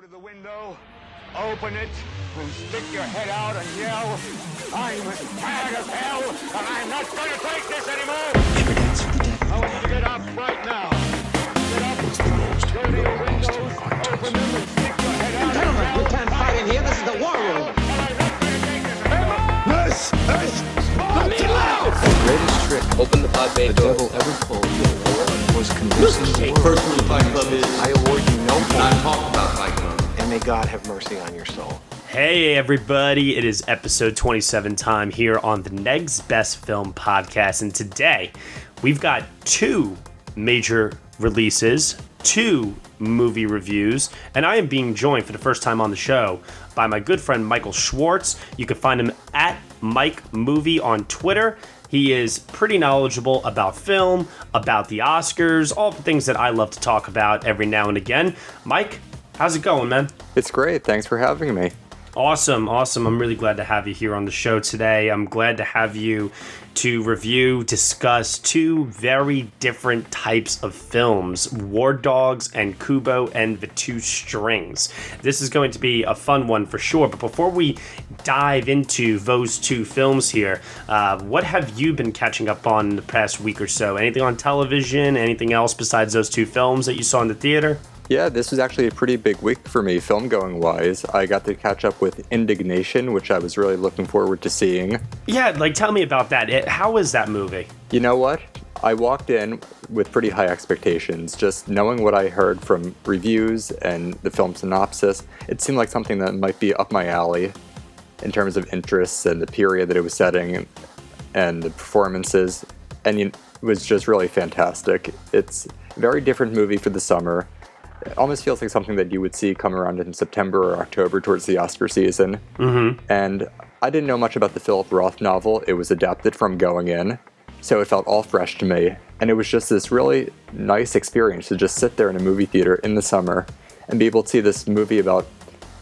Go to the window, open it, and stick your head out and yell, I'm as tired as hell, and I'm not going to take this anymore! Evidence of the death I of want you to get up right now. Get up, go to your windows, open them, and stick your head out and Gentlemen, yell, we can't fight in here. This is the war room. I'm not going to take this! This is the truth! The greatest trick Open the pod bay the door. devil ever pulled was convincing the world. Personally, Fight Club is I award you no not point, talk about Fight Club. and may God have mercy on your soul. Hey, everybody, it is episode 27 time here on the Negs Best Film Podcast. And today we've got two major releases, two movie reviews, and I am being joined for the first time on the show by my good friend Michael Schwartz. You can find him at Mike Movie on Twitter. He is pretty knowledgeable about film, about the Oscars, all the things that I love to talk about every now and again. Mike, how's it going, man? It's great. Thanks for having me. Awesome, awesome. I'm really glad to have you here on the show today. I'm glad to have you to review, discuss two very different types of films War Dogs and Kubo and the Two Strings. This is going to be a fun one for sure. But before we dive into those two films here, uh, what have you been catching up on in the past week or so? Anything on television? Anything else besides those two films that you saw in the theater? Yeah, this was actually a pretty big week for me, film going wise. I got to catch up with Indignation, which I was really looking forward to seeing. Yeah, like tell me about that. It, how is that movie? You know what? I walked in with pretty high expectations, just knowing what I heard from reviews and the film synopsis. It seemed like something that might be up my alley in terms of interests and the period that it was setting and, the performances. And you, it was just really fantastic. It's a very different movie for the summer. It almost feels like something that you would see come around in September or October towards the Oscar season. Mm-hmm. And I didn't know much about the Philip Roth novel. It was adapted from going in, so it felt all fresh to me. And it was just this really nice experience to just sit there in a movie theater in the summer and be able to see this movie about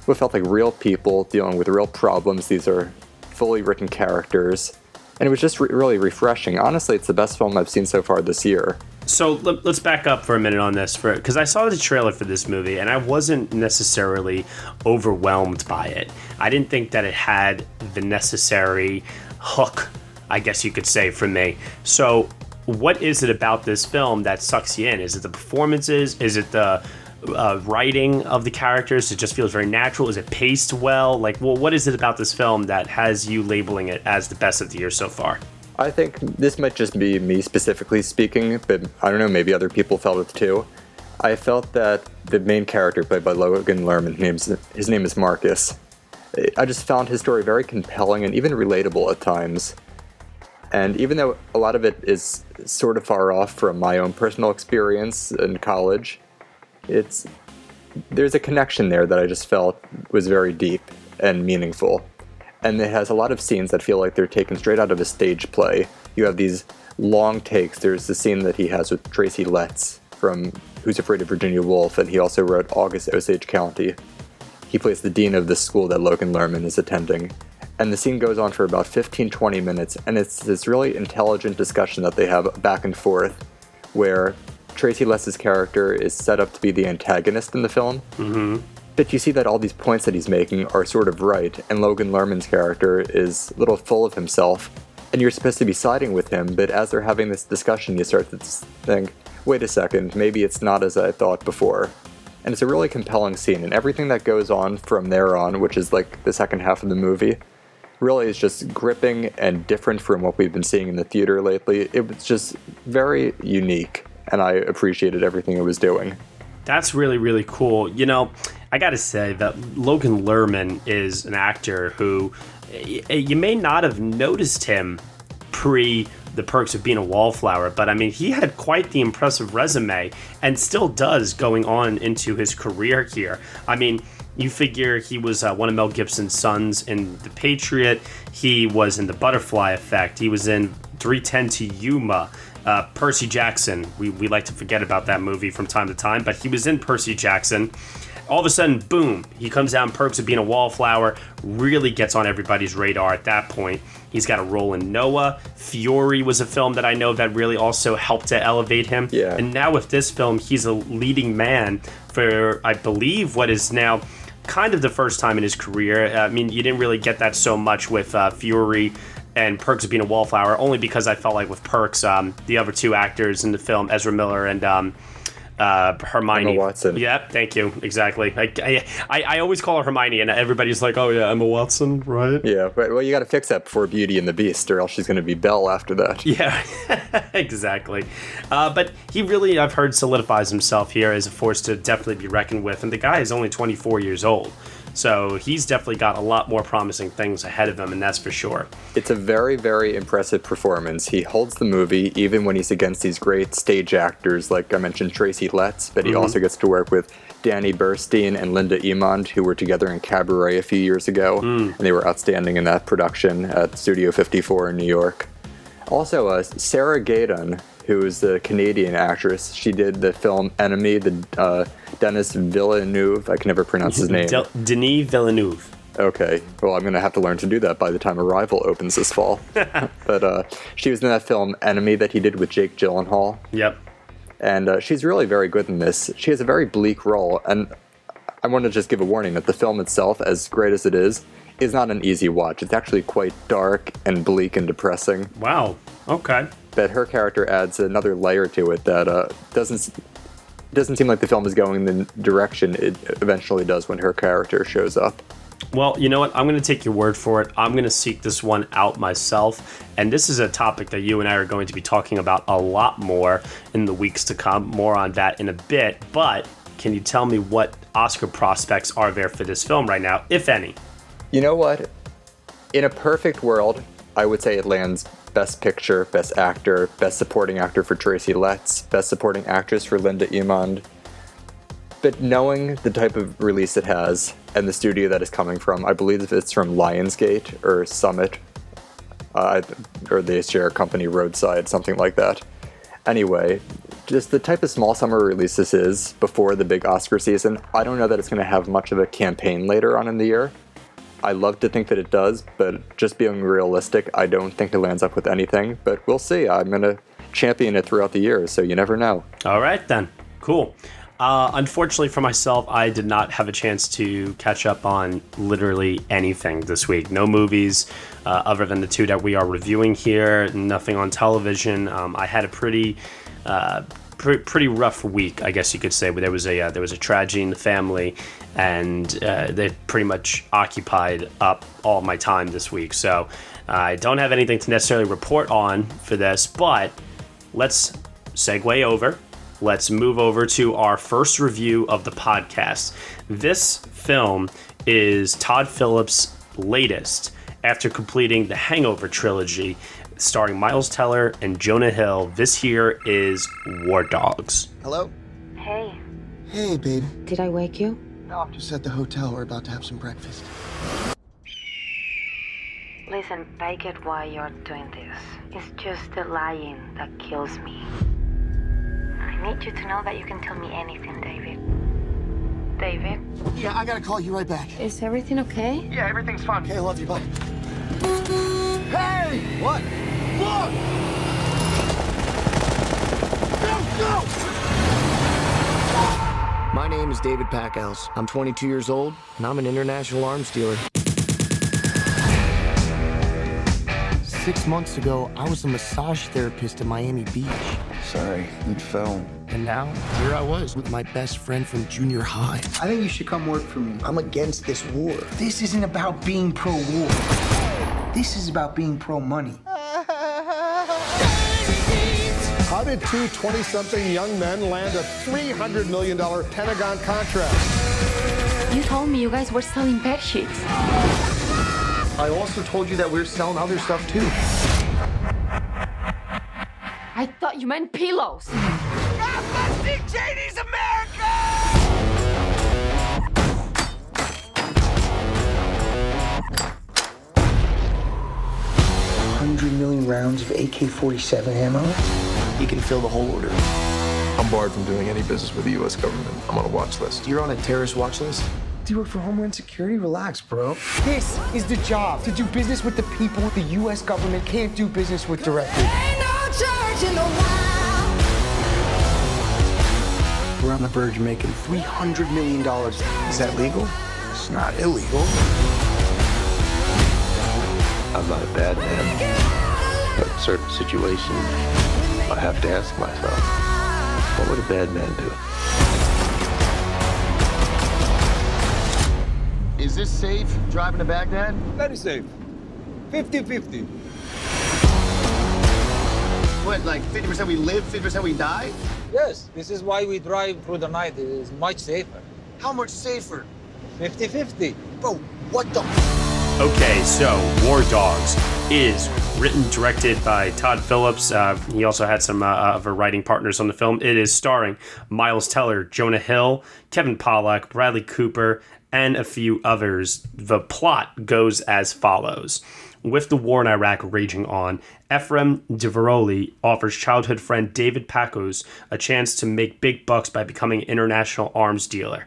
what felt like real people dealing with real problems. These are fully written characters. And it was just re- really refreshing. Honestly, it's the best film I've seen so far this year. So let, us back up for a minute on this, for because I saw the trailer for this movie and I wasn't necessarily overwhelmed by it. I didn't think that it had the necessary hook, I guess you could say, for me. So, what is it about this film that sucks you in? Is it the performances? Is it the uh, writing of the characters? It just feels very natural. Is it paced well? Like, well, what is it about this film that has you labeling it as the best of the year so far? I think this might just be me specifically speaking, but I don't know, maybe other people felt it too. I felt that the main character, played by Logan Lerman, his name is Marcus. I just found his story very compelling and even relatable at times. And even though a lot of it is sort of far off from my own personal experience in college, it's there's a connection there that I just felt was very deep and meaningful and it has a lot of scenes that feel like they're taken straight out of a stage play. You have these long takes. There's the scene that he has with Tracy Letts from Who's Afraid of Virginia Woolf, and he also wrote August Osage County. He plays the dean of the school that Logan Lerman is attending. And the scene goes on for about 15 20 minutes, and it's this really intelligent discussion that they have back and forth where Tracy Letts' character is set up to be the antagonist in the film. Mm-hmm but you see that all these points that he's making are sort of right, and Logan Lerman's character is a little full of himself, and you're supposed to be siding with him, but as they're having this discussion, you start to think, wait a second, maybe it's not as I thought before. And it's a really compelling scene, and everything that goes on from there on, which is like the second half of the movie, really is just gripping and different from what we've been seeing in the theater lately. It was just very unique, and I appreciated everything it was doing. That's really, really cool. You know, I got to say that Logan Lerman is an actor who you may not have noticed him pre the perks of being a wallflower, but I mean, he had quite the impressive resume and still does going on into his career here. I mean, you figure he was uh, one of Mel Gibson's sons in The Patriot, he was in The Butterfly Effect, he was in 310 to Yuma. Uh, Percy Jackson, we, we like to forget about that movie from time to time, but he was in Percy Jackson all of a sudden, boom, he comes out down, perks of being a wallflower, really gets on everybody's radar at that point. He's got a role in Noah. Fury was a film that I know that really also helped to elevate him. Yeah. And now with this film, he's a leading man for, I believe, what is now kind of the first time in his career. I mean, you didn't really get that so much with uh, Fury and Perks of being a wallflower, only because I felt like with Perks, um, the other two actors in the film, Ezra Miller and um, uh, Hermione Emma Watson. Yep, thank you. Exactly. I, I, I always call her Hermione, and everybody's like, "Oh yeah, Emma Watson, right?" Yeah, but well, you got to fix that before Beauty and the Beast, or else she's going to be Belle after that. Yeah, exactly. Uh, but he really, I've heard, solidifies himself here as a force to definitely be reckoned with. And the guy is only 24 years old. So he's definitely got a lot more promising things ahead of him, and that's for sure. It's a very, very impressive performance. He holds the movie even when he's against these great stage actors, like I mentioned Tracy Letts, but he also gets to work with Danny Burstein and Linda Emond, who were together in Cabaret a few years ago, and they were outstanding in that production at Studio 54 in New York. Also, uh, Sarah Gadon, who is the Canadian actress, she did the film Enemy, the uh, Dennis Villeneuve. I can never pronounce his name. Del- Denis Villeneuve. Okay, well, I'm gonna have to learn to do that by the time Arrival opens this fall. but uh, she was in that film Enemy that he did with Jake Gyllenhaal, Yep. and uh, she's really very good in this. She has a very bleak role, and I want to just give a warning that the film itself, as great as it is, is not an easy watch. It's actually quite dark and bleak and depressing. Wow. Okay. But her character adds another layer to it that uh, doesn't doesn't seem like the film is going in the direction it eventually does when her character shows up. Well, you know what? I'm going to take your word for it. I'm going to seek this one out myself. And this is a topic that you and I are going to be talking about a lot more in the weeks to come. More on that in a bit. But can you tell me what Oscar prospects are there for this film right now, if any? You know what? In a perfect world, I would say it lands Best Picture, Best Actor, Best Supporting Actor for Tracy Letts, Best Supporting Actress for Linda Emond. But knowing the type of release it has and the studio that it's coming from, I believe it's from Lionsgate or Summit, uh, or they share company Roadside, something like that. Anyway, just the type of small summer release this is before the big Oscar season, I don't know that it's going to have much of a campaign later on in the year. I love to think that it does, but just being realistic, I don't think it lands up with anything. But we'll see. I'm going to champion it throughout the year, so you never know. All right, then. Cool. Uh, unfortunately for myself, I did not have a chance to catch up on literally anything this week. No movies, uh, other than the two that we are reviewing here. Nothing on television. Um, I had a pretty, uh, pre- pretty rough week, I guess you could say. Where there was a uh, there was a tragedy in the family, and uh, they pretty much occupied up all my time this week. So I don't have anything to necessarily report on for this, but let's segue over. Let's move over to our first review of the podcast. This film is Todd Phillips' latest after completing the Hangover trilogy, starring Miles Teller and Jonah Hill. This here is War Dogs. Hello? Hey, Hey, babe. did I wake you? No, I'm just at the hotel. We're about to have some breakfast. Listen, I get why you're doing this. It's just the lying that kills me. I need you to know that you can tell me anything, David. David? Yeah, I gotta call you right back. Is everything okay? Yeah, everything's fine. Okay, I love you. Bye. Hey! What? Look! Go, go! My name is David Packouz. I'm 22 years old, and I'm an international arms dealer. Six months ago, I was a massage therapist at Miami Beach. Sorry, you fell. And now, here I was with my best friend from junior high. I think you should come work for me. I'm against this war. This isn't about being pro war. This is about being pro How did two 20 something young men land a $300 million Pentagon contract? You told me you guys were selling bed sheets. I also told you that we're selling other stuff too. I thought you meant pillows. God bless JD's America! Hundred million rounds of AK-47 ammo. You can fill the whole order. I'm barred from doing any business with the U.S. government. I'm on a watch list. You're on a terrorist watch list? Do you work for Homeland Security? Relax, bro. This is the job to do business with the people the U.S. government can't do business with directly. No We're on the verge of making $300 million. Is that legal? It's not illegal. I'm not a bad man. But certain situations, I have to ask myself, what would a bad man do? Is this safe driving to Baghdad? Very safe. 50 50. What, like 50% we live, 50% we die? Yes, this is why we drive through the night. It is much safer. How much safer? 50 50. Bro, what the? Okay, so War Dogs is written, directed by Todd Phillips. Uh, he also had some uh, of her writing partners on the film. It is starring Miles Teller, Jonah Hill, Kevin Pollak, Bradley Cooper, and a few others. The plot goes as follows. With the war in Iraq raging on, Ephraim Diveroli offers childhood friend David Packouz a chance to make big bucks by becoming an international arms dealer.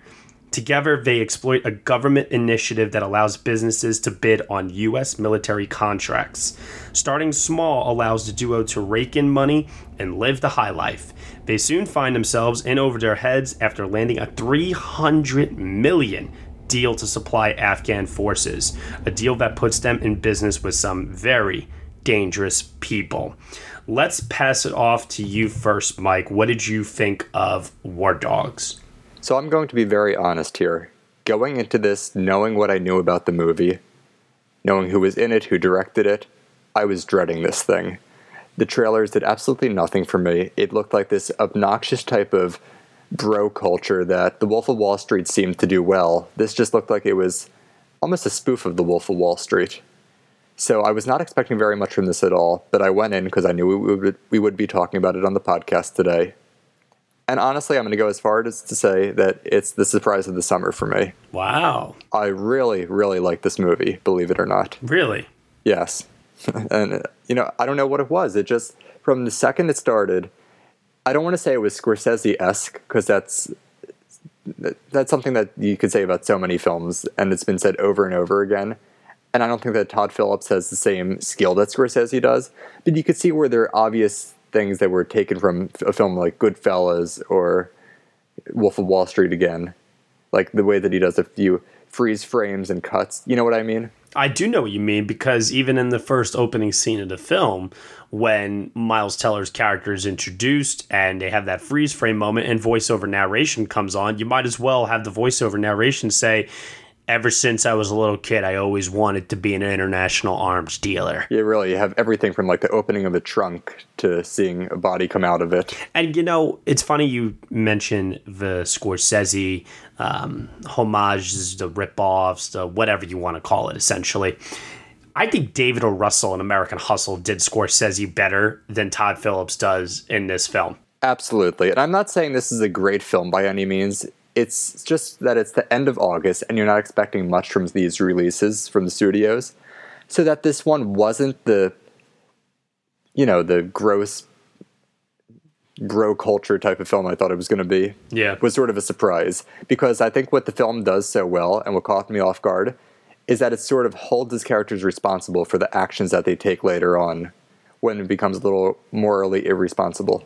Together, they exploit a government initiative that allows businesses to bid on U.S. military contracts. Starting small allows the duo to rake in money and live the high life. They soon find themselves in over their heads after landing a 300 million deal to supply Afghan forces, a deal that puts them in business with some very dangerous people. Let's pass it off to you first, Mike. What did you think of War Dogs? So I'm going to be very honest here. Going into this, knowing what I knew about the movie, knowing who was in it, who directed it, I was dreading this thing. The trailers did absolutely nothing for me. It looked like this obnoxious type of bro culture that The Wolf of Wall Street seemed to do well. This just looked like it was almost a spoof of The Wolf of Wall Street. So I was not expecting very much from this at all, but I went in because I knew we would, be talking about it on the podcast today. And honestly, I'm going to go as far as to say that it's the surprise of the summer for me. Wow. I really, really like this movie, believe it or not. Really? Yes. and, uh, you know, I don't know what it was. It just, from the second it started, I don't want to say it was Scorsese esque because that's that's something that you could say about so many films, and it's been said over and over again. And I don't think that Todd Phillips has the same skill that Scorsese does, but you could see where there are obvious things that were taken from a film like Goodfellas or Wolf of Wall Street again, like the way that he does a few freeze frames and cuts. You know what I mean? I do know what you mean because even in the first opening scene of the film, when Miles Teller's character is introduced and they have that freeze frame moment and voiceover narration comes on, you might as well have the voiceover narration say, Ever since I was a little kid, I always wanted to be an international arms dealer. Yeah, really. You have everything from like the opening of the trunk to seeing a body come out of it. And you know, it's funny you mention the Scorsese um, homages, the ripoffs, the whatever you want to call it, essentially. I think David O. Russell in American Hustle did Scorsese better than Todd Phillips does in this film. Absolutely. And I'm not saying this is a great film by any means. It's just that it's the end of August and you're not expecting much from these releases from the studios. So that this one wasn't the, you know, the gross bro culture type of film I thought it was going to be. Yeah. Was sort of a surprise. Because I think what the film does so well and what caught me off guard is that it sort of holds his characters responsible for the actions that they take later on when it becomes a little morally irresponsible.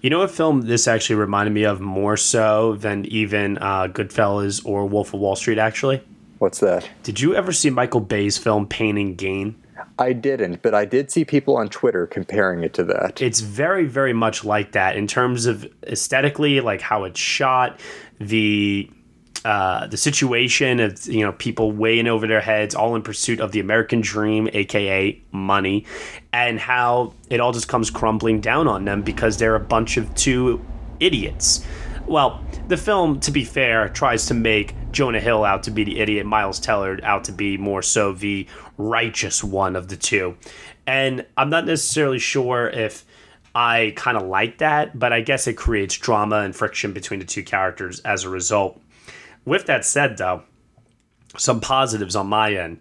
You know what film this actually reminded me of more so than even uh, Goodfellas or Wolf of Wall Street, actually? What's that? Did you ever see Michael Bay's film Pain and Gain? I didn't, but I did see people on Twitter comparing it to that. It's very, very much like that in terms of aesthetically, like how it's shot, the uh, the situation of you know people weighing over their heads, all in pursuit of the American dream, aka money, and how it all just comes crumbling down on them because they're a bunch of two idiots. Well, the film, to be fair, tries to make Jonah Hill out to be the idiot, Miles Teller out to be more so the righteous one of the two. And I'm not necessarily sure if I kind of like that, but I guess it creates drama and friction between the two characters as a result. With that said, though, some positives on my end.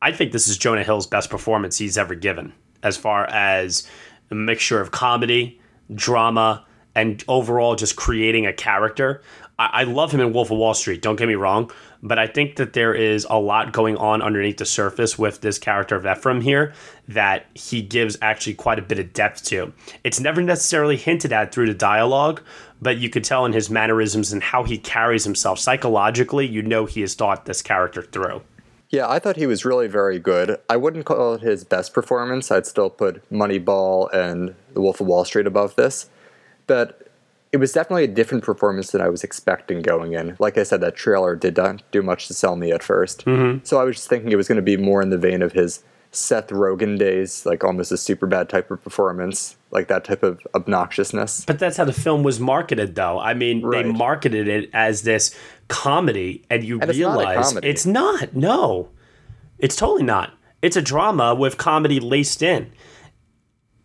I think this is Jonah Hill's best performance he's ever given, as far as a mixture of comedy, drama, and overall just creating a character. I, I love him in Wolf of Wall Street. Don't get me wrong, but I think that there is a lot going on underneath the surface with this character of Ephraim here that he gives actually quite a bit of depth to. It's never necessarily hinted at through the dialogue, but you could tell in his mannerisms and how he carries himself psychologically. You know he has thought this character through. Yeah, I thought he was really very good. I wouldn't call it his best performance. I'd still put Moneyball and The Wolf of Wall Street above this. But it was definitely a different performance than I was expecting going in. Like I said, that trailer did not do much to sell me at 1st Mhm. So I was just thinking it was going to be more in the vein of his Seth Rogen days, like almost a Superbad type of performance, like that type of obnoxiousness. But that's how the film was marketed, though. I mean, they marketed it as this comedy, and you And it's not realize it's not. No, it's totally not. It's a drama with comedy laced in.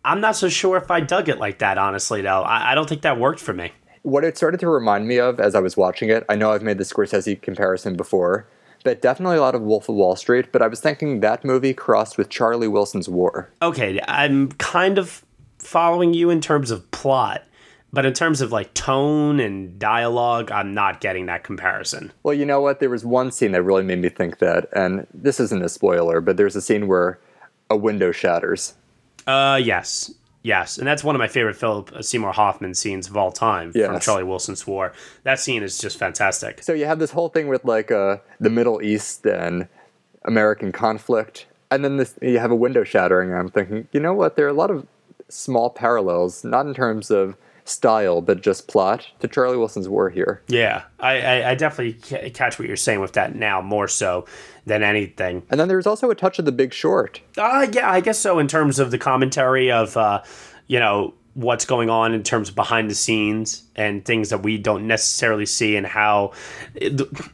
I'm not so sure if I dug it like that, honestly, though. I, I don't think that worked for me. What it started to remind me of as I was watching it, I know I've made the Scorsese comparison before, but definitely a lot of Wolf of Wall Street, but I was thinking that movie crossed with Charlie Wilson's War. Okay, I'm kind of following you in terms of plot, but in terms of like tone and dialogue, I'm not getting that comparison. Well, you know what? There was one scene that really made me think that, and this isn't a spoiler, but there's a scene where a window shatters. Uh, yes, yes, and that's one of my favorite Philip Seymour Hoffman scenes of all time from Charlie Wilson's War. That scene is just fantastic. So you have this whole thing with like uh, the Middle East and American conflict, and then this, you have a window shattering. And I'm thinking, you know what? There are a lot of small parallels, not in terms of style, but just plot to Charlie Wilson's War here. Yeah, I, I, I definitely catch what you're saying with that now more so than anything. And then there's also a touch of The Big Short. Uh, yeah, I guess so. In terms of the commentary of, uh, you know, what's going on in terms of behind the scenes and things that we don't necessarily see, and how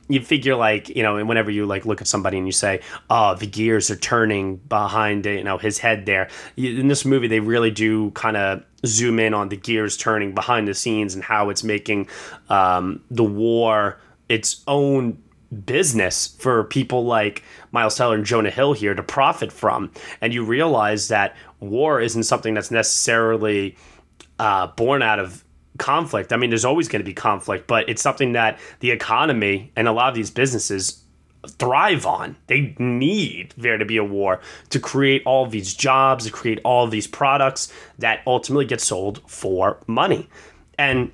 you figure, like, you know, and whenever you like look at somebody and you say, "Oh, the gears are turning behind, you know, his head there." In this movie, they really do kind of zoom in on the gears turning behind the scenes and how it's making um, the war its own business for people like Miles Teller and Jonah Hill here to profit from. And you realize that war isn't something that's necessarily uh, born out of conflict. I mean, there's always going to be conflict, but it's something that the economy and a lot of these businesses thrive on. They need there to be a war to create all these jobs, to create all these products that ultimately get sold for money. And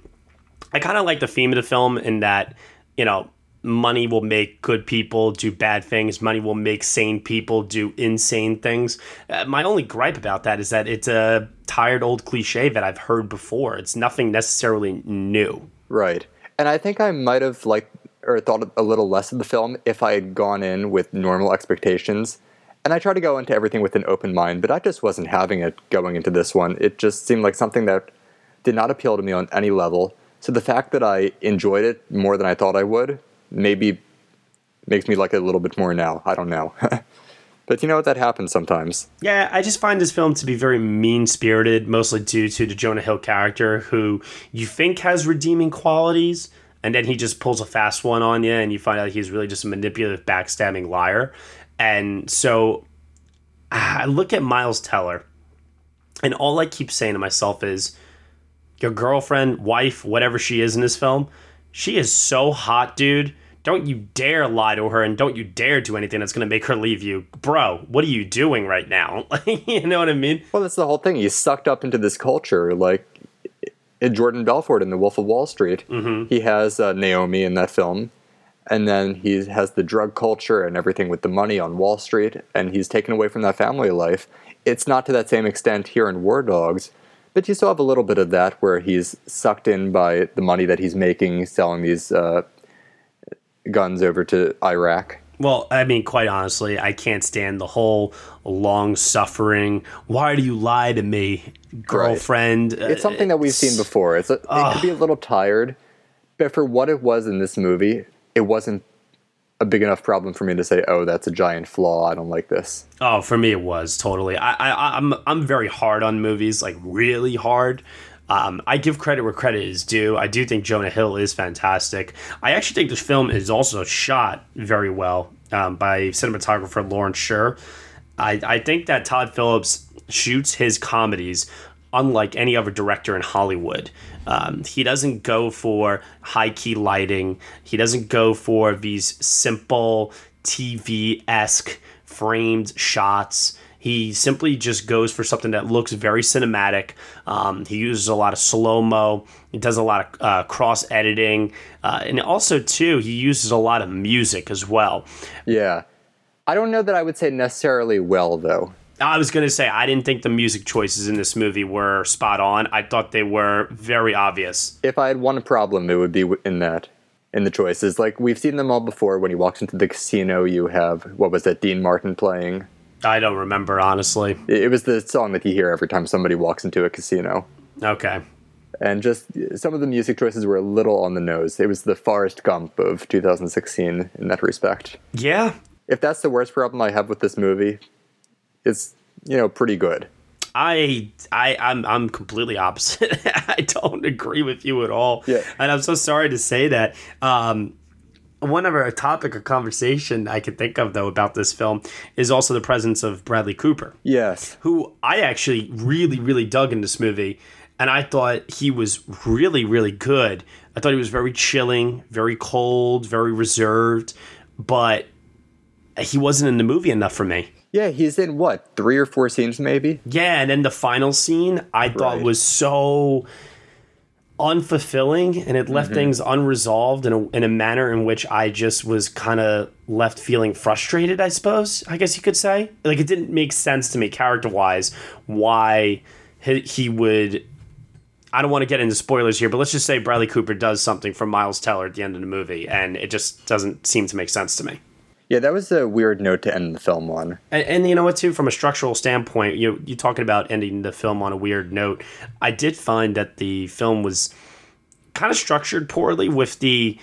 I kind of like the theme of the film in that, you know, money will make good people do bad things. Money will make sane people do insane things. Uh, my only gripe about that is that it's a tired old cliche that I've heard before. It's nothing necessarily new. Right. And I think I might have liked or thought a little less of the film if I had gone in with normal expectations. And I try to go into everything with an open mind, but I just wasn't having it going into this one. It just seemed like something that did not appeal to me on any level. So the fact that I enjoyed it more than I thought I would maybe makes me like it a little bit more now. I don't know. but you know what? That happens sometimes. Yeah, I just find this film to be very mean spirited, mostly due to the Jonah Hill character, who you think has redeeming qualities, and then he just pulls a fast one on you, and you find out he's really just a manipulative, backstabbing liar. And so ah, I look at Miles Teller, and all I keep saying to myself is, your girlfriend, wife, whatever she is in this film, she is so hot, dude. Don't you dare lie to her and don't you dare do anything that's going to make her leave you. Bro, what are you doing right now? you know what I mean? Well, that's the whole thing. He's sucked up into this culture, like in Jordan Belfort in The Wolf of Wall Street. Mhm. He has uh, Naomi in that film, and then he has the drug culture and everything with the money on Wall Street, and he's taken away from that family life. It's not to that same extent here in War Dogs, but you still have a little bit of that where he's sucked in by the money that he's making selling these uh, guns over to Iraq. Well, I mean, quite honestly, I can't stand the whole long suffering. Why do you lie to me, girlfriend? It's something that we've seen uh, before. It's a, it could be a little tired, but for what it was in this movie, it wasn't a big enough problem for me to say, "Oh, that's a giant flaw. I don't like this." Oh, for me, it was totally. I, I, I'm, I'm very hard on movies, like really hard. Um, I give credit where credit is due. I do think Jonah Hill is fantastic. I actually think this film is also shot very well um, by cinematographer Lawrence Sher. I, I think that Todd Phillips shoots his comedies unlike any other director in Hollywood. Um, he doesn't go for high key lighting. He doesn't go for these simple TV esque framed shots. He simply just goes for something that looks very cinematic. Um, he uses a lot of slow mo. He does a lot of uh, cross editing, uh, and also too he uses a lot of music as well. Yeah, I don't know that I would say necessarily well though. I was going to say I didn't think the music choices in this movie were spot on. I thought they were very obvious. If I had one problem, it would be in that in the choices. Like we've seen them all before. When he walks into the casino, you have what was that? Dean Martin playing. I don't remember honestly. It was the song that you hear every time somebody walks into a casino. Okay. And just some of the music choices were a little on the nose. It was the Forrest Gump of 2016 in that respect. Yeah. If that's the worst problem I have with this movie, it's you know pretty good. I I I'm I'm completely opposite. I don't agree with you at all. Yeah. And I'm so sorry to say that. Um one other topic of conversation I could think of though about this film is also the presence of Bradley Cooper. Yes. Who I actually really, really dug in this movie. And I thought he was really, really good. I thought he was very chilling, very cold, very reserved, but he wasn't in the movie enough for me. Yeah, he's in what, three or four scenes maybe? Yeah, and then the final scene I thought Right. was so unfulfilling and it left Mhm. things unresolved in a, in a manner in which I just was kind of left feeling frustrated, I suppose, I guess you could say. Like it didn't make sense to me character wise why he, he would. I don't want to get into spoilers here, but let's just say Bradley Cooper does something for Miles Teller at the end of the movie, and it just doesn't seem to make sense to me. Yeah, that was a weird note to end the film on. And, and you know what, too, from a structural standpoint, you you talking about ending the film on a weird note. I did find that the film was kind of structured poorly with the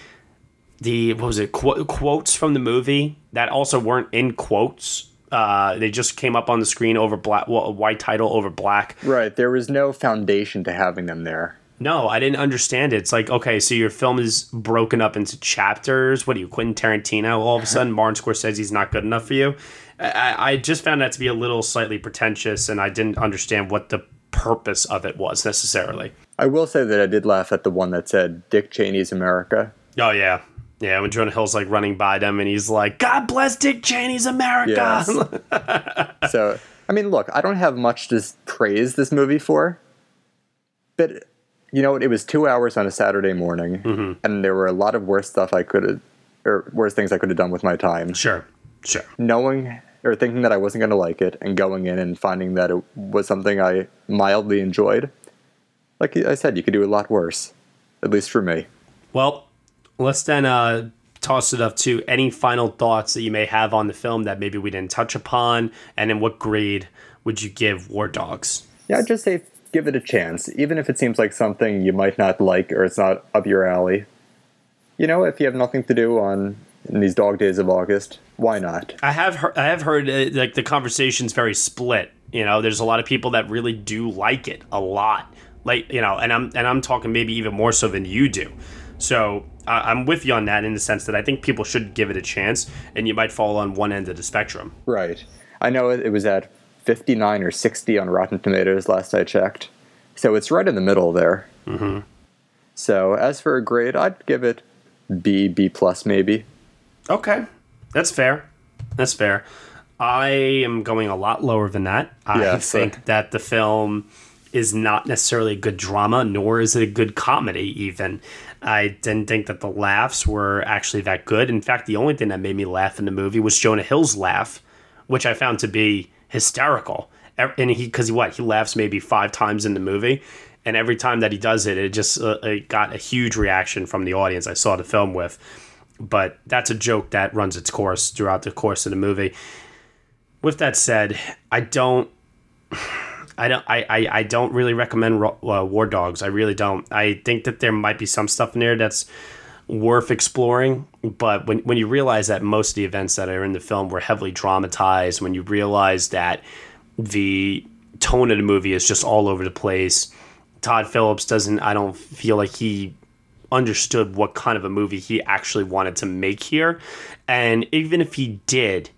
the what was it qu- quotes from the movie that also weren't in quotes. Uh, they just came up on the screen over black, well, white title over black. Right, there was no foundation to having them there. No, I didn't understand it. It's like, okay, so your film is broken up into chapters. What are you, Quentin Tarantino? All of a uh-huh. sudden, Martin Scorsese's not good enough for you. I, I just found that to be a little slightly pretentious, and I didn't understand what the purpose of it was necessarily. I will say that I did laugh at the one that said Dick Cheney's America. Oh yeah, yeah. When Jonah Hill's like running by them, and he's like, "God bless Dick Cheney's America." Yes. so, I mean, look, I don't have much to praise this movie for, but you know what? It was two hours on a Saturday morning, Mm-hmm. and there were a lot of worse stuff I could have, or worse things I could have done with my time. Sure, sure. Knowing or thinking that I wasn't going to like it, and going in and finding that it was something I mildly enjoyed. Like I said, you could do a lot worse, at least for me. Well, let's then uh, toss it up to any final thoughts that you may have on the film that maybe we didn't touch upon, and then what grade would you give War Dogs? Yeah, I'd just say give it a chance, even if it seems like something you might not like or it's not up your alley. You know, if you have nothing to do on in these dog days of August, why not? I have heard, I have heard uh, like the conversation's very split. You know, there's a lot of people that really do like it a lot. Like you know, and I'm and I'm talking maybe even more so than you do. So I I'm with you on that in the sense that I think people should give it a chance, and you might fall on one end of the spectrum. Right. I know it it was at 59 or 60 on Rotten Tomatoes last I checked. So it's right in the middle there. Mm-hmm. So as for a grade, I'd give it B, B plus maybe. Okay, that's fair. That's fair. I am going a lot lower than that. I Yes, uh, think that the film is not necessarily a good drama, nor is it a good comedy, even. I didn't think that the laughs were actually that good. In fact, the only thing that made me laugh in the movie was Jonah Hill's laugh, which I found to be hysterical. And he, because he what, he laughs maybe five times in the movie. And every time that he does it, it just uh, it got a huge reaction from the audience I saw the film with but that's a joke that runs its course throughout the course of the movie. With that said, I don't, I don't, I, I, I don't really recommend uh, War Dogs. I really don't. I think that there might be some stuff in there that's worth exploring, but when when you realize that most of the events that are in the film were heavily dramatized, when you realize that the tone of the movie is just all over the place. Todd Phillips doesn't. I don't feel like he understood what kind of a movie he actually wanted to make here. And even if he did,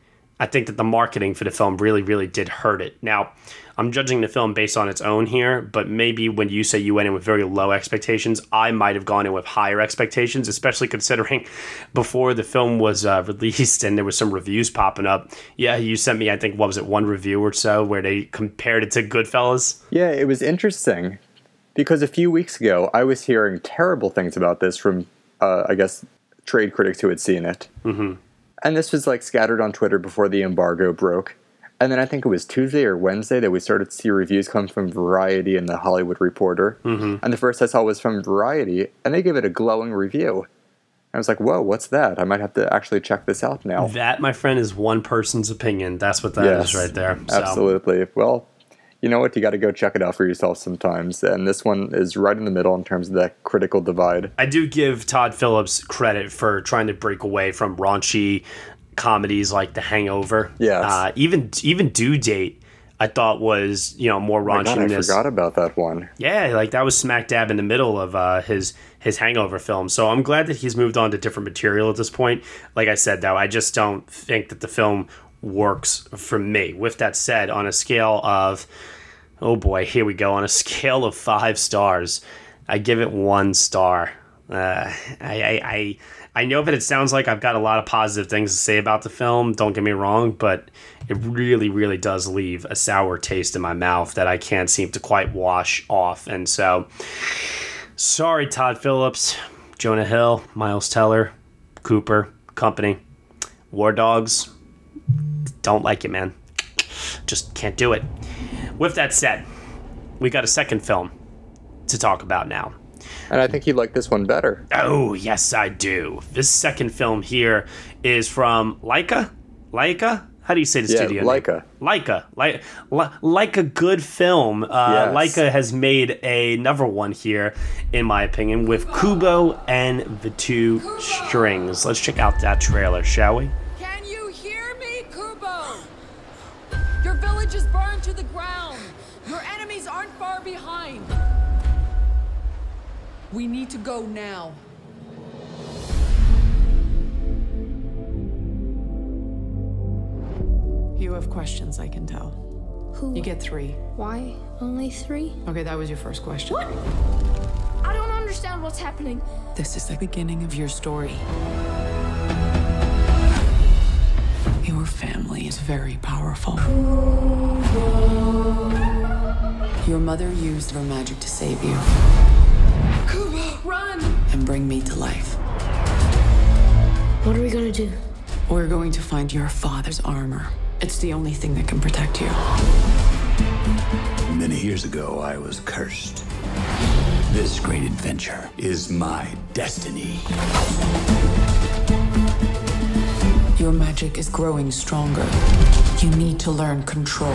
I think that the marketing for the film really, really did hurt it. Now, I'm judging the film based on its own here, but maybe when you say you went in with very low expectations, I might have gone in with higher expectations, especially considering before the film was uh, released and there was some reviews popping up. Yeah, you sent me, I think, what was it, one review or so where they compared it to Goodfellas? Yeah, it was interesting because a few weeks ago I was hearing terrible things about this from, uh, I guess, trade critics who had seen it. Mm-hmm. And this was like scattered on Twitter before the embargo broke. And then I think it was Tuesday or Wednesday that we started to see reviews come from Variety and the Hollywood Reporter. Mm-hmm. And the first I saw was from Variety, and they gave it a glowing review. I was like, whoa, what's that? I might have to actually check this out now. That, my friend, is one person's opinion. That's what that is Yes, right there. So- Absolutely. Well, you know what? You got to go check it out for yourself sometimes. And this one is right in the middle in terms of that critical divide. I do give Todd Phillips credit for trying to break away from raunchy comedies like The Hangover. Yes. Uh, even even Due Date, I thought was you know more Oh raunchy God, I forgot about that one. Yeah, like that was smack dab in the middle of uh, his his Hangover film. So I'm glad that he's moved on to different material at this point. Like I said, though, I just don't think that the film works for me. With that said, on a scale of oh boy, here we go. On a scale of five stars, I give it one star. Uh, I, I, I I know that it sounds like I've got a lot of positive things to say about the film. Don't get me wrong, but it really, really does leave a sour taste in my mouth that I can't seem to quite wash off. And so, sorry, Todd Phillips, Jonah Hill, Miles Teller, Cooper, company, War Dogs. Don't like it, man. Just can't do it. With that said, we got a second film to talk about now. And I think you like this one better. Oh, yes, I do. This second film here is from Laika. Laika? How do you say the Yeah, studio? name? Laika. Like a good film. Uh, Yes. Laika has made another one here, in my opinion, with Kubo and the two strings. Let's check out that trailer, shall we? Can you hear me, Kubo? Your village is burned to the ground. Your enemies aren't far behind. We need to go now. You have questions, I can tell. Who? You get three. Why only three? Okay, that was your first question. What? I don't understand what's happening. This is the beginning of your story. Your family is very powerful. Your mother used her magic to save you Kubo, run! and bring me to life. What are we gonna do? We're going to find your father's armor. It's the only thing that can protect you. Many years ago, I was cursed. This great adventure is my destiny. Your magic is growing stronger. You need to learn control.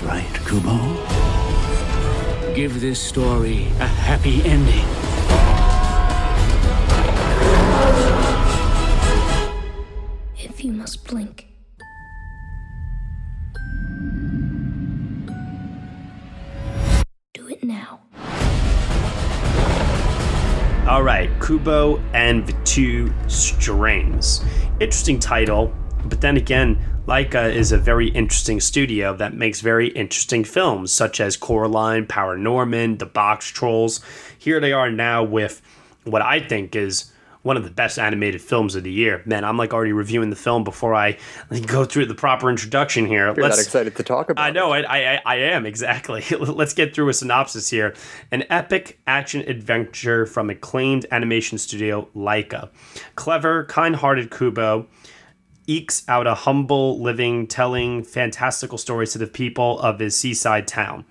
Your birthright, Kubo. Give this story a happy ending. If you must blink. Do it now. All right, Kubo and the Two Strings. Interesting title, but then again, Laika is a very interesting studio that makes very interesting films, such as Coraline, ParaNorman, The Boxtrolls. Here they are now with what I think is one of the best animated films of the year. Man, I'm like already reviewing the film before I go through the proper introduction here. You're that excited to talk about I know, I, I, I am, exactly. Let's get through a synopsis here. An epic action adventure from acclaimed animation studio Laika. Clever, kind hearted Kubo ekes out a humble living, telling fantastical stories to the people of his seaside town.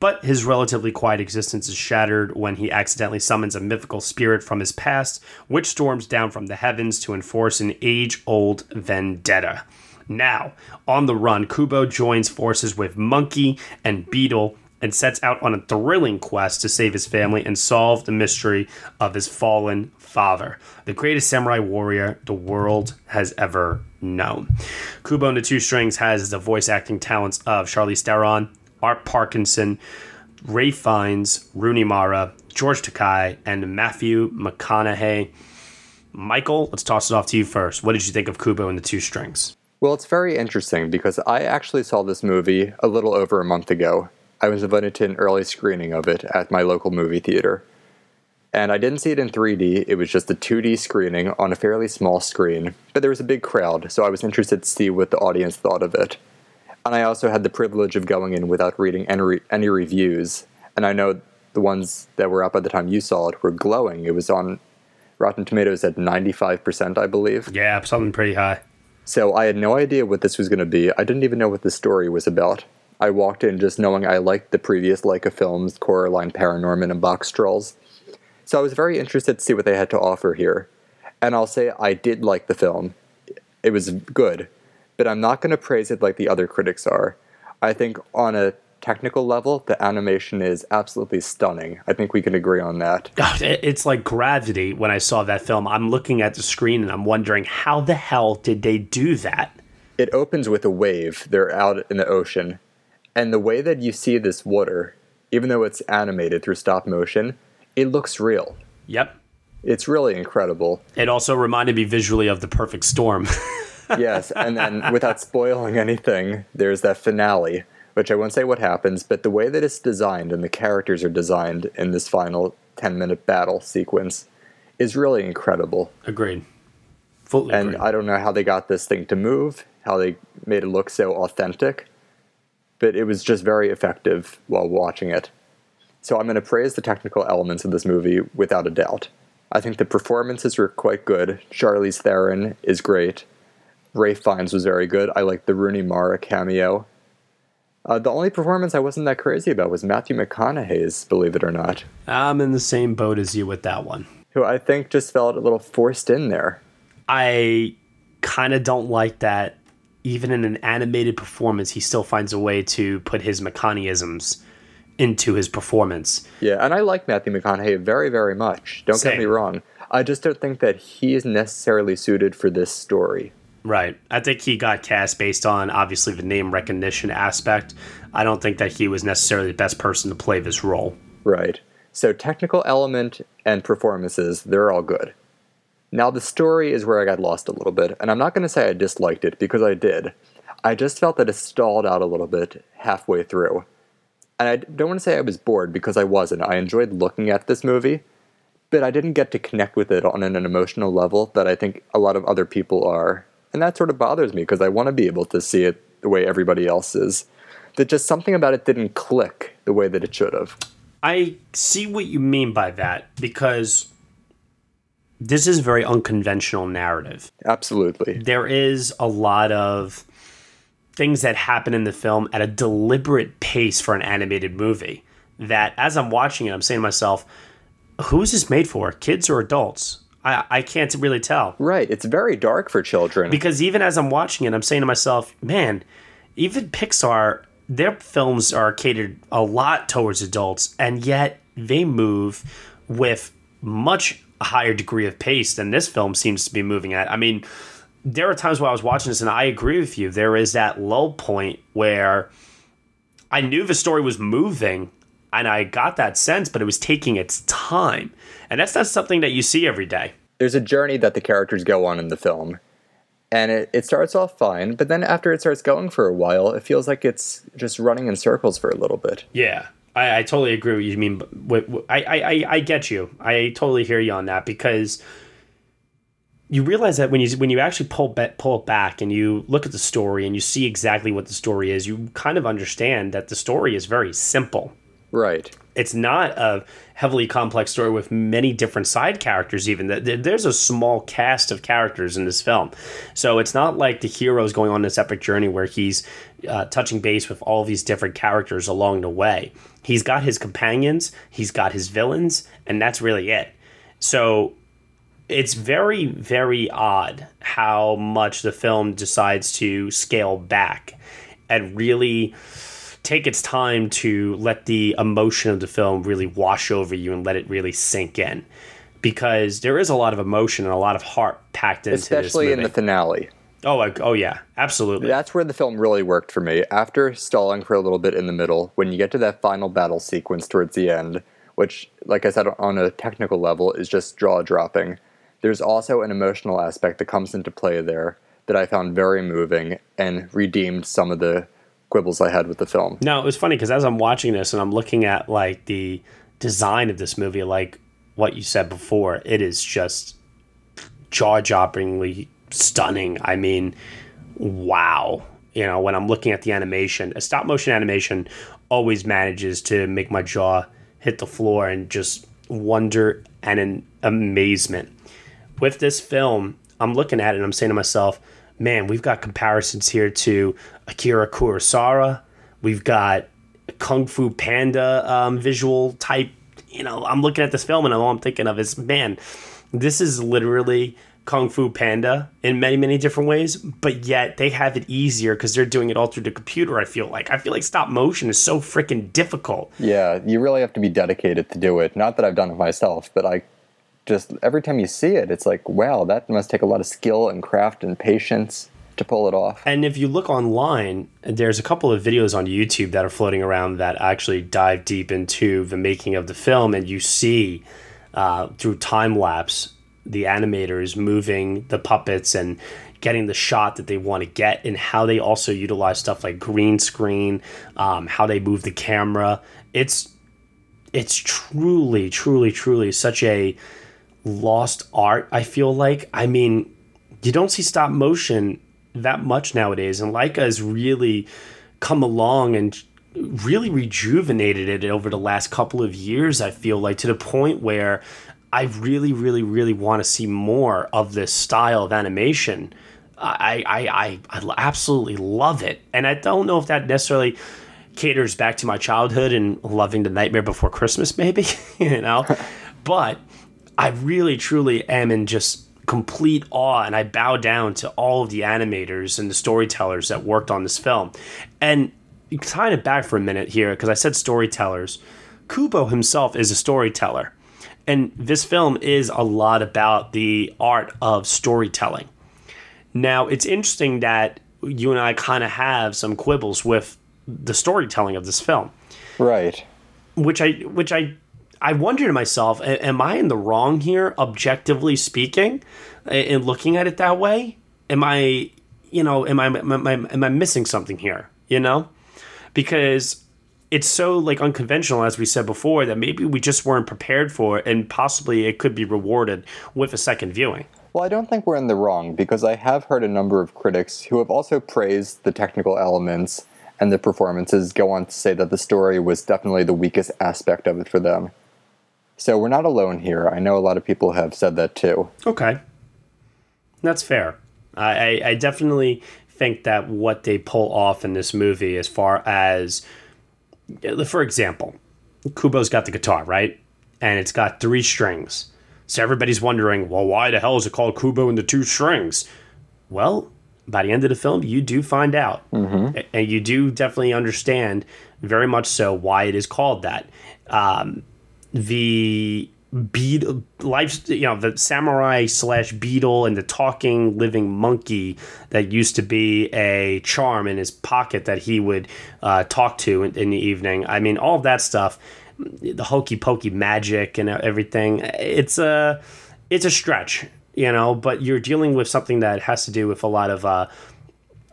But his relatively quiet existence is shattered when he accidentally summons a mythical spirit from his past, which storms down from the heavens to enforce an age old vendetta. Now, on the run, Kubo joins forces with Monkey and Beetle and sets out on a thrilling quest to save his family and solve the mystery of his fallen father, the greatest samurai warrior the world has ever known. Kubo and the Two Strings has the voice acting talents of Charlize Theron, Art Parkinson, Ralph Fiennes, Rooney Mara, George Takei, and Matthew McConaughey. Michael, let's toss it off to you first. What did you think of Kubo and the Two Strings? Well, it's very interesting because I actually saw this movie a little over a month ago. I was invited to an early screening of it at my local movie theater. And I didn't see it in 3D, it was just a 2D screening on a fairly small screen, but there was a big crowd, so I was interested to see what the audience thought of it. And I also had the privilege of going in without reading any, any reviews, and I know the ones that were up by the time you saw it were glowing. It was on Rotten Tomatoes at 95%, I believe. Yeah, something pretty high. So I had no idea what this was going to be. I didn't even know what the story was about. I walked in just knowing I liked the previous Laika films, Coraline, ParaNorman, and Boxtrolls. So I was very interested to see what they had to offer here. And I'll say I did like the film. It was good, but I'm not going to praise it like the other critics are. I think on a technical level, the animation is absolutely stunning. I think we can agree on that. God, it's like gravity when I saw that film. I'm looking at the screen and I'm wondering how the hell did they do that? It opens with a wave. They're out in the ocean. And the way that you see this water, even though it's animated through stop motion, it looks real. Yep. It's really incredible. It also reminded me visually of the perfect storm. yes, and then without spoiling anything, there's that finale which I won't say what happens, but the way that it's designed and the characters are designed in this final 10 minute battle sequence is really incredible. Agreed. Fully and agreed. I don't know how they got this thing to move, how they made it look so authentic, but it was just very effective while watching it. So I'm going to praise the technical elements of this movie without a doubt. I think the performances were quite good. Charlize Theron is great. Ralph Fiennes was very good. I liked the Rooney Mara cameo. Uh, the only performance I wasn't that crazy about was Matthew McConaughey's, believe it or not. I'm in the same boat as you with that one. Who I think just felt a little forced in there. I kind of don't like that. Even in an animated performance, he still finds a way to put his McConaugheyisms into his performance. Yeah, and I like Matthew McConaughey very, very much. Don't Same. get me wrong. I just don't think that he is necessarily suited for this story. Right. I think he got cast based on obviously the name recognition aspect. I don't think that he was necessarily the best person to play this role. Right. So technical element and performances, they're all good. Now the story is where I got lost a little bit, and I'm not going to say I disliked it because I did. I just felt that it stalled out a little bit halfway through. And I don't want to say I was bored because I wasn't. I enjoyed looking at this movie, but I didn't get to connect with it on an emotional level that I think a lot of other people are and that sort of bothers me because I want to be able to see it the way everybody else is. That just something about it didn't click the way that it should have. I see what you mean by that because this is a very unconventional narrative. Absolutely. There is a lot of things that happen in the film at a deliberate pace for an animated movie that as I'm watching it, I'm saying to myself, who's this made for? Kids or adults? I, I can't really tell. Right. It's very dark for children. Because even as I'm watching it, I'm saying to myself, man, even Pixar, their films are catered a lot towards adults, and yet they move with much higher degree of pace than this film seems to be moving at. I mean, there are times where I was watching this, and I agree with you. There is that low point where I knew the story was moving, and I got that sense, but it was taking its time. And that's not something that you see every day. There's a journey that the characters go on in the film. And it, it starts off fine, but then after it starts going for a while, it feels like it's just running in circles for a little bit. Yeah, I, I totally agree with you. mean, I, I, I get you. I totally hear you on that because you realize that when you when you actually pull pull it back and you look at the story and you see exactly what the story is, you kind of understand that the story is very simple. Right. It's not a heavily complex story with many different side characters. Even there's a small cast of characters in this film, so it's not like the hero is going on this epic journey where he's uh, touching base with all these different characters along the way. He's got his companions, he's got his villains, and that's really it. So it's very very odd how much the film decides to scale back and really take its time to let the emotion of the film really wash over you and let it really sink in. Because there is a lot of emotion and a lot of heart packed into Especially this in the finale. oh like, oh yeah. Absolutely. That's where the film really worked for me. After stalling for a little bit in the middle, when you get to that final battle sequence towards the end, which, like I said, on a technical level, is just jaw dropping, there's also an emotional aspect that comes into play there that I found very moving and redeemed some of the quibbles I had with the film. No, it was funny because as I'm watching this and I'm looking at like the design of this movie, like what you said before, it is just jaw droppingly stunning. I mean, wow. You know, when I'm looking at the animation, a stop motion animation always manages to make my jaw hit the floor and just wonder and an amazement. With this film, I'm looking at it and I'm saying to myself, man, we've got comparisons here to Akira Kurosawa. We've got Kung Fu Panda um, visual type. You know, I'm looking at this film and all I'm thinking of is, man, this is literally Kung Fu Panda in many, many different ways, but yet they have it easier because they're doing it all through the computer. I feel like I feel like stop motion is so freaking difficult. Yeah, you really have to be dedicated to do it. Not that I've done it myself, but I just every time you see it, it's like, wow, that must take a lot of skill and craft and patience to pull it off. And if you look online, there's a couple of videos on YouTube that are floating around that actually dive deep into the making of the film, and you see uh, through time lapse the animators moving the puppets and getting the shot that they want to get, and how they also utilize stuff like green screen, um, how they move the camera. It's it's truly, truly, truly such a lost art. I feel like. I mean, you don't see stop motion that much nowadays, and Laika has really come along and really rejuvenated it over the last couple of years. I feel like to the point where I really, really, really want to see more of this style of animation. I, I, I, I absolutely love it, and I don't know if that necessarily caters back to my childhood and loving the Nightmare Before Christmas, maybe you know, but I really, truly am in just complete awe and I bow down to all of the animators and the storytellers that worked on this film. And tying it back for a minute here, because I said storytellers, Kubo himself is a storyteller. And this film is a lot about the art of storytelling. Now, it's interesting that you and I kind of have some quibbles with the storytelling of this film. Right. Which I which I I wonder to myself, am I in the wrong here, objectively speaking, in looking at it that way? Am I, you know, am I am I, am I missing something here? You know, because it's so like unconventional, as we said before, that maybe we just weren't prepared for it, and possibly it could be rewarded with a second viewing. Well, I don't think we're in the wrong because I have heard a number of critics who have also praised the technical elements and the performances go on to say that the story was definitely the weakest aspect of it for them. So we're not alone here. I know a lot of people have said that too. Okay, that's fair. I, I, I definitely think that what they pull off in this movie, as far as, for example, Kubo's got the guitar, right? And it's got three strings. So everybody's wondering, well, why the hell is it called Kubo and the two strings? Well, by the end of the film, you do find out. Mm-hmm. And you do definitely understand very much so why it is called that. Um, the beat life you know the samurai slash beetle and the talking living monkey that used to be a charm in his pocket that he would uh, talk to in, in the evening. I mean all that stuff the hokey pokey magic and everything it's a it's a stretch you know but you're dealing with something that has to do with a lot of uh,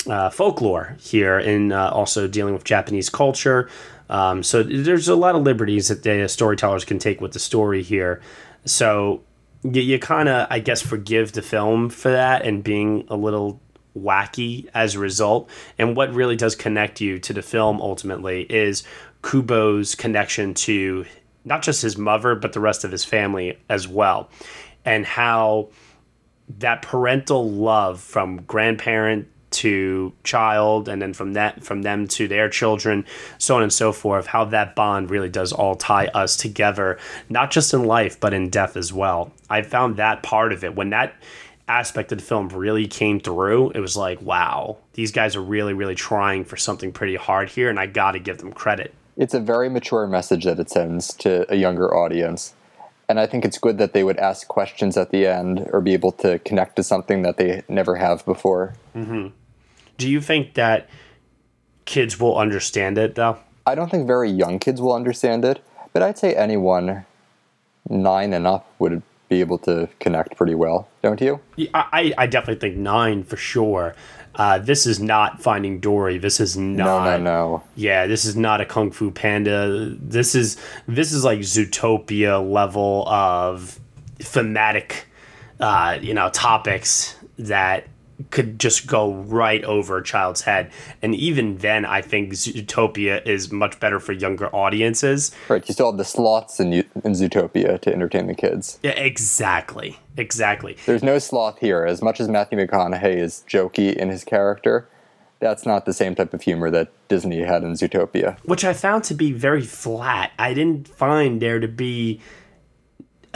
uh, folklore here and uh, also dealing with japanese culture um, so there's a lot of liberties that the storytellers can take with the story here. So you, you kind of, I guess, forgive the film for that and being a little wacky as a result. And what really does connect you to the film ultimately is Kubo's connection to not just his mother, but the rest of his family as well. And how that parental love from grandparent to child and then from that from them to their children so on and so forth how that bond really does all tie us together not just in life but in death as well i found that part of it when that aspect of the film really came through it was like wow these guys are really really trying for something pretty hard here and i gotta give them credit It's a very mature message that it sends to a younger audience. And I think it's good that they would ask questions at the end or be able to connect to something that they never have before. hmm do you think that kids will understand it though I don't think very young kids will understand it, but I'd say anyone nine and up would be able to connect pretty well, don't you? Yeah, I, I definitely think nine for sure. Uh, this is not Finding Dory. This is not. no, no. Yeah, this is not a Kung Fu Panda. This is this is like Zootopia level of thematic, uh, you know, topics that could just go right over a child's head. And even then, I think Zootopia is much better for younger audiences. Right, you still have the sloths in, in Zootopia to entertain the kids. Yeah, exactly, exactly. There's no sloth here. As much as Matthew McConaughey is jokey in his character, that's not the same type of humor that Disney had in Zootopia. which I found to be very flat. I didn't find there to be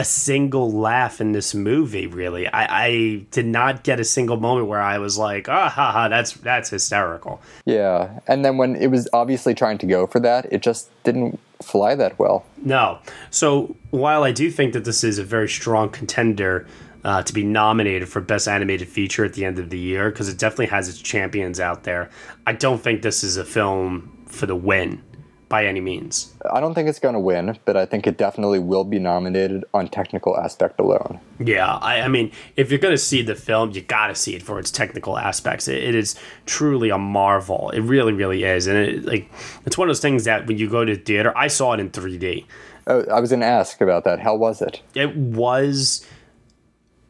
a single laugh in this movie. Really, I, I did not get a single moment where I was like, "Ah, ha, ha, that's that's hysterical." Yeah, and then when it was obviously trying to go for that, it just didn't fly that well. No. So while I do think that this is a very strong contender uh, to be nominated for Best Animated Feature at the end of the year, because it definitely has its champions out there, I don't think this is a film for the win by any means. I don't think it's going to win, but I think it definitely will be nominated on technical aspect alone. Yeah, I, I mean, if you're going to see the film, you got to see it for its technical aspects. It, it is truly a marvel. It really, really is, and it, like it's one of those things that when you go to theater, I saw it in 3D. Oh, I was going to ask about that. How was it? It was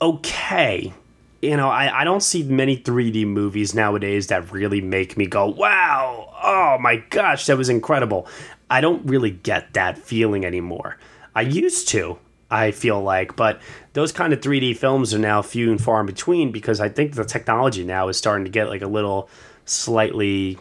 okay. You know, I, I don't see many 3D movies nowadays that really make me go, wow, oh my gosh, that was incredible. I don't really get that feeling anymore. I used to, I feel like, but those kind of 3D films are now few and far in between because I think the technology now is starting to get like a little slightly.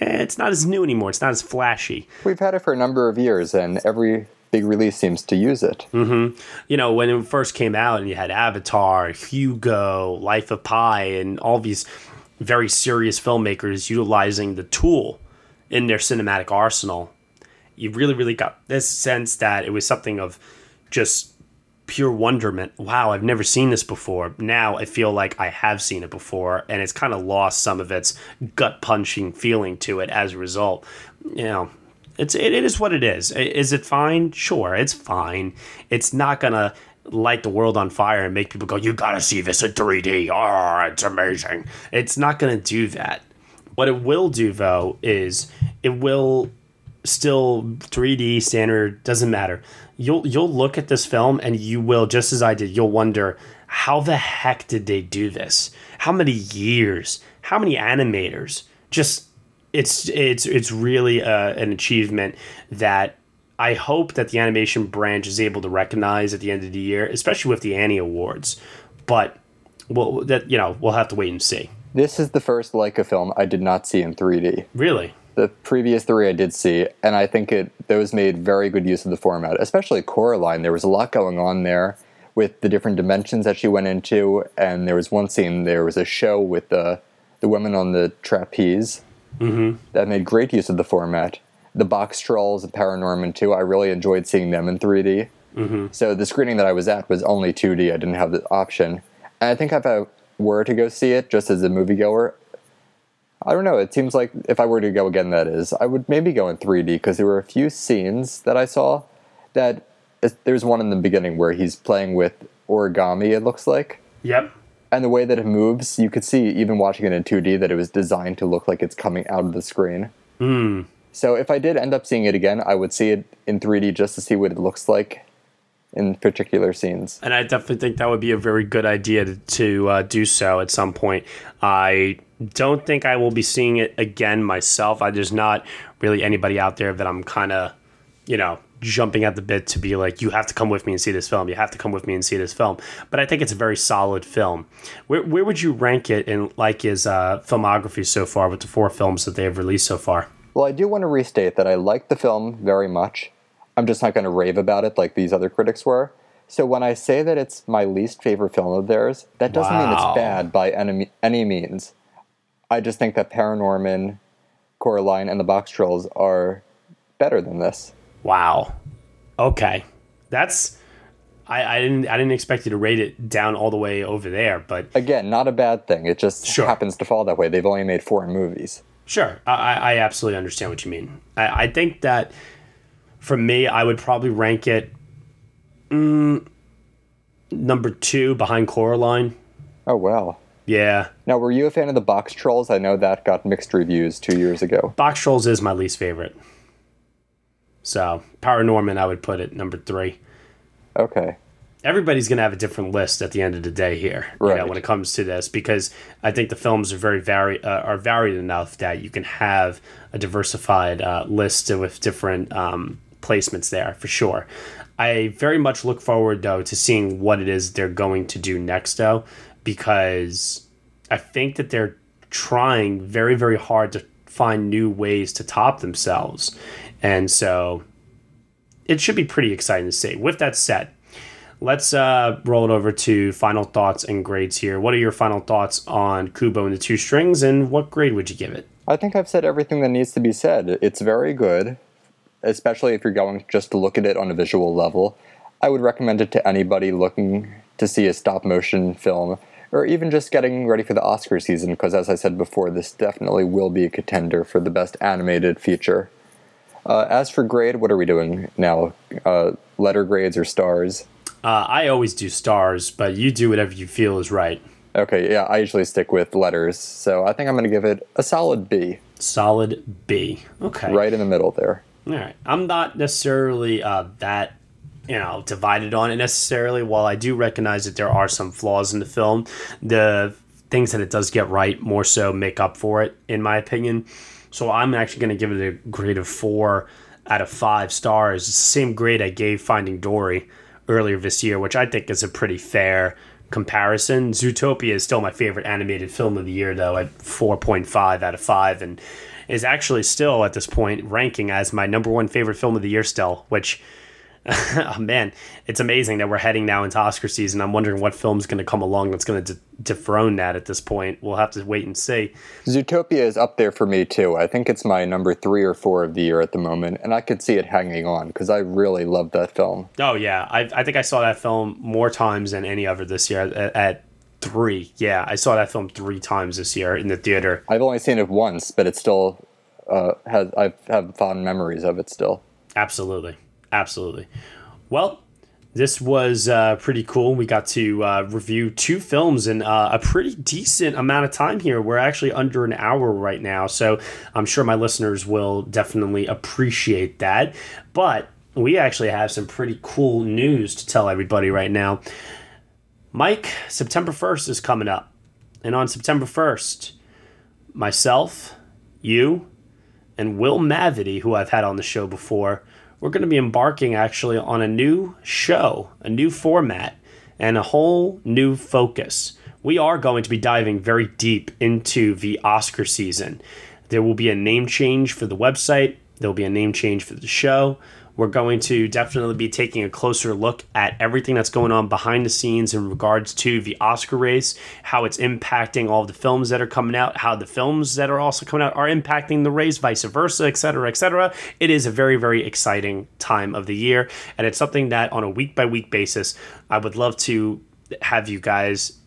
Eh, it's not as new anymore. It's not as flashy. We've had it for a number of years, and every big release seems to use it. hmm You know, when it first came out, and you had Avatar, Hugo, Life of Pi, and all these very serious filmmakers utilizing the tool in their cinematic arsenal, you really, really got this sense that it was something of just pure wonderment. Wow, I've never seen this before. Now I feel like I have seen it before, and it's kind of lost some of its gut punching feeling to it as a result. You know, it's it, it is what it is. Is it fine? Sure, it's fine. It's not gonna light the world on fire and make people go, "You gotta see this in 3D." Oh, ah, it's amazing. It's not gonna do that. What it will do though is it will still 3D standard doesn't matter. You'll you'll look at this film and you will just as I did. You'll wonder how the heck did they do this? How many years? How many animators? Just it's it's it's really uh, an achievement that I hope that the animation branch is able to recognize at the end of the year, especially with the Annie Awards. But well, that you know we'll have to wait and see. This is the first Laika film I did not see in 3D. Really? The previous three I did see, and I think it those made very good use of the format, especially Coraline. There was a lot going on there with the different dimensions that she went into, and there was one scene. There was a show with the the women on the trapeze Mm-hmm. that made great use of the format. The Boxtrolls and ParaNorman too. I really enjoyed seeing them in 3D. Mm-hmm. So the screening that I was at was only 2D. I didn't have the option. And I think if I were to go see it just as a moviegoer, I don't know. It seems like if I were to go again, that is, I would maybe go in 3D because there were a few scenes that I saw that there's one in the beginning where he's playing with origami, it looks like. Yep. And the way that it moves, you could see, even watching it in 2D, that it was designed to look like it's coming out of the screen. Hmm. So if I did end up seeing it again, I would see it in 3D just to see what it looks like in particular scenes. And I definitely think that would be a very good idea to, to uh, do so at some point. I don't think I will be seeing it again myself. I, there's not really anybody out there that I'm kind of, you know, jumping at the bit to be like, you have to come with me and see this film. You have to come with me and see this film. But I think it's a very solid film. Where, where would you rank it in like his uh, filmography so far with the four films that they have released so far? Well, I do want to restate that I like the film very much. I'm just not going to rave about it like these other critics were. So when I say that it's my least favorite film of theirs, that doesn't mean it's bad by any, any means. I just think that ParaNorman, Coraline, and the Boxtrolls are better than this. Wow. Okay. That's I, I didn't I didn't expect you to rate it down all the way over there, but Again, not a bad thing. It just happens to fall that way. They've only made four movies. Sure, I, I I absolutely understand what you mean. I, I think that for me, I would probably rank it mm, number two behind Coraline. Oh wow. Yeah, Now, were you a fan of the Box Trolls? I know that got mixed reviews two years ago. Boxtrolls is my least favorite. So ParaNorman, I would put it number three. Okay. everybody's going to have a different list at the end of the day here you know, Right. when it comes to this because i think the films are very vari- uh, are varied enough that you can have a diversified uh, list with different um, placements there for sure i very much look forward though to seeing what it is they're going to do next though because i think that they're trying very very hard to find new ways to top themselves and so it should be pretty exciting to see with that said Let's uh, roll it over to final thoughts and grades here. What are your final thoughts on Kubo and the Two Strings, and what grade would you give it? I think I've said everything that needs to be said. It's very good, especially if you're going just to look at it on a visual level. I would recommend it to anybody looking to see a stop motion film or even just getting ready for the Oscar season because as I said before, this definitely will be a contender for the best animated feature. Uh, as for grade, what are we doing now? Uh, letter grades or stars? Uh, I always do stars, but you do whatever you feel is right. Okay, yeah, I usually stick with letters, so I think I'm going to give it a solid B. Solid B. Okay. Right in the middle there. All right. I'm not necessarily uh, that, you know, divided on it necessarily. While I do recognize that there are some flaws in the film, the things that it does get right more so make up for it, in my opinion. So I'm actually going to give it a grade of four out of five stars. Same grade I gave Finding Dory earlier this year, which I think is a pretty fair comparison. Zootopia is still my favorite animated film of the year, though, at 4.5 out of 5, and is actually still at this point ranking as my number one favorite film of the year still, which. oh man, it's amazing that we're heading now into Oscar season. I'm wondering what film's going to come along that's going to de- dethrone that at this point. We'll have to wait and see. Zootopia is up there for me too. I think it's my number three or four of the year at the moment, and I could see it hanging on because I really love that film. Oh yeah, I, I think I saw that film more times than any other this year. At, at three, yeah, I saw that film three times this year in the theater. I've only seen it once, but it still uh, has. I have fond memories of it still. Absolutely, absolutely. Well, this was uh, pretty cool. We got to uh, review two films in uh, a pretty decent amount of time here. We're actually under an hour right now, so I'm sure my listeners will definitely appreciate that. But we actually have some pretty cool news to tell everybody right now. Mike, September 1st is coming up. And on September 1st, myself, you, and Will Mavity, who I've had on the show before, we're going to be embarking actually on a new show, a new format, and a whole new focus. We are going to be diving very deep into the Oscar season. There will be a name change for the website, there will be a name change for the show. We're going to definitely be taking a closer look at everything that's going on behind the scenes in regards to the Oscar race, how it's impacting all the films that are coming out, how the films that are also coming out are impacting the race, vice versa, etc., cetera, et cetera. It is a very, very exciting time of the year, and it's something that on a week by week basis, I would love to have you guys,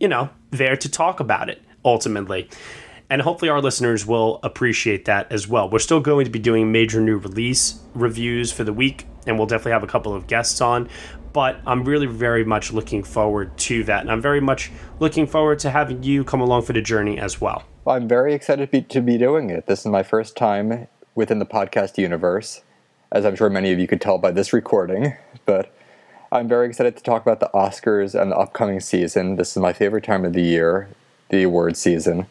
you know, there to talk about it ultimately. And hopefully, our listeners will appreciate that as well. We're still going to be doing major new release reviews for the week, and we'll definitely have a couple of guests on. But I'm really very much looking forward to that. And I'm very much looking forward to having you come along for the journey as well. Well, I'm very excited to be, to be doing it. This is my first time within the podcast universe, as I'm sure many of you could tell by this recording. But I'm very excited to talk about the Oscars and the upcoming season. This is my favorite time of the year, the award season.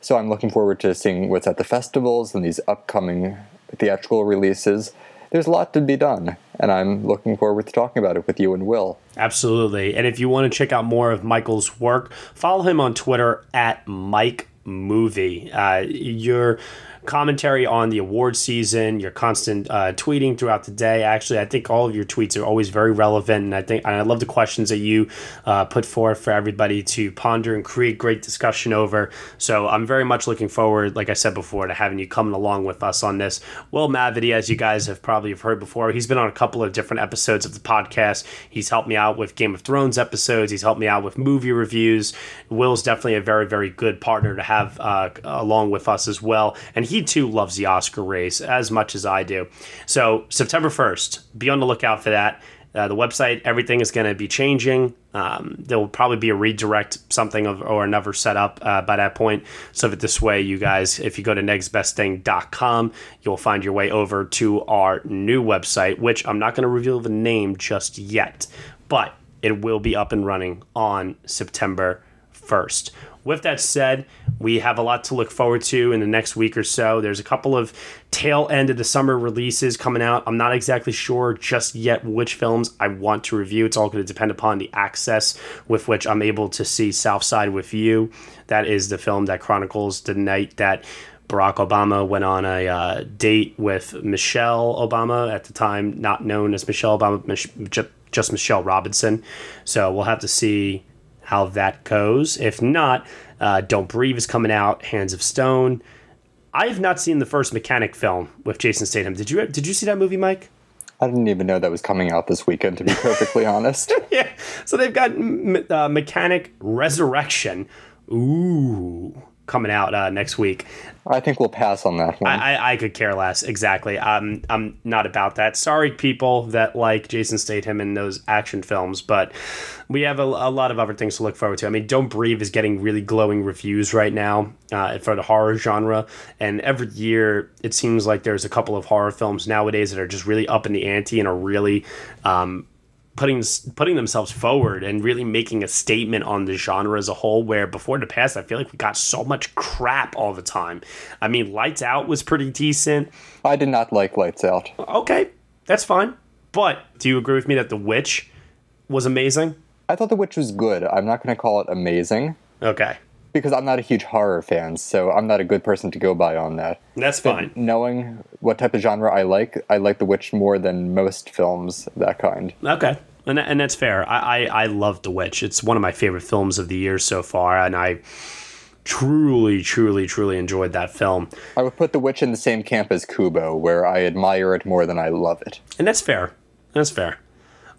So I'm looking forward to seeing what's at the festivals and these upcoming theatrical releases. there's a lot to be done, and I'm looking forward to talking about it with you and Will. Absolutely. And if you want to check out more of Michael's work, follow him on Twitter at Mike Movie. Uh, you're commentary on the award season, your constant uh, tweeting throughout the day. Actually, I think all of your tweets are always very relevant, and I think and I love the questions that you uh, put forth for everybody to ponder and create great discussion over. So I'm very much looking forward, like I said before, to having you coming along with us on this. Will Mavity, as you guys have probably have heard before, he's been on a couple of different episodes of the podcast. He's helped me out with Game of Thrones episodes. He's helped me out with movie reviews. Will's definitely a very, very good partner to have uh, along with us as well, and he too loves the Oscar race as much as I do. So September 1st, be on the lookout for that. Uh, the website, everything is going to be changing. Um, there will probably be a redirect, something of, or another setup uh, by that point. So that this way, you guys, if you go to negsbestthing.com, you'll find your way over to our new website, which I'm not going to reveal the name just yet, but it will be up and running on September 1st. With that said, we have a lot to look forward to in the next week or so. There's a couple of tail end of the summer releases coming out. I'm not exactly sure just yet which films I want to review. It's all going to depend upon the access with which I'm able to see Southside with You. That is the film that chronicles the night that Barack Obama went on a uh, date with Michelle Obama, at the time not known as Michelle Obama, Mich- just Michelle Robinson. So we'll have to see how that goes. If not, uh, Don't Breathe is coming out. Hands of Stone. I have not seen the first Mechanic film with Jason Statham. Did you? Did you see that movie, Mike? I didn't even know that was coming out this weekend. To be perfectly honest. yeah. So they've got uh, Mechanic Resurrection. Ooh coming out uh, next week. I think we'll pass on that one. I, I, I could care less. Exactly. Um, I'm not about that. Sorry, people that like Jason Statham in those action films, but we have a, a lot of other things to look forward to. I mean, Don't Breathe is getting really glowing reviews right now uh, for the horror genre, and every year it seems like there's a couple of horror films nowadays that are just really up in the ante and are really um, putting putting themselves forward and really making a statement on the genre as a whole where before in the past I feel like we got so much crap all the time. I mean Lights Out was pretty decent. I did not like Lights Out. Okay, that's fine. But do you agree with me that The Witch was amazing? I thought The Witch was good. I'm not going to call it amazing. Okay. Because I'm not a huge horror fan, so I'm not a good person to go by on that. That's but fine. Knowing what type of genre I like, I like The Witch more than most films that kind. Okay and and that's fair. I, I I love The Witch. It's one of my favorite films of the year so far, and I truly, truly, truly enjoyed that film. I would put The Witch in the same camp as Kubo, where I admire it more than I love it. And that's fair. That's fair.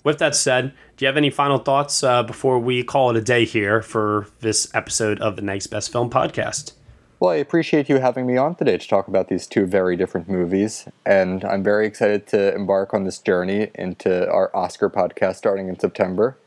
With that said, do you have any final thoughts uh, before we call it a day here for this episode of the Next Best Film podcast? Well, I appreciate you having me on today to talk about these two very different movies, and I'm very excited to embark on this journey into our Oscar podcast starting in September.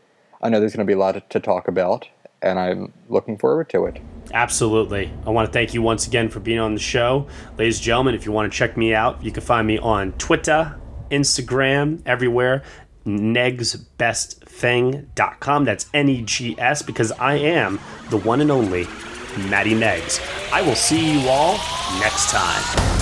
I know there's going to be a lot to talk about, and I'm looking forward to it. Absolutely. I want to thank you once again for being on the show. Ladies and gentlemen, if you want to check me out, you can find me on Twitter, Instagram, everywhere. negsbestthing.com. That's N E G S because I am the one and only Matty Meggs. I will see you all next time.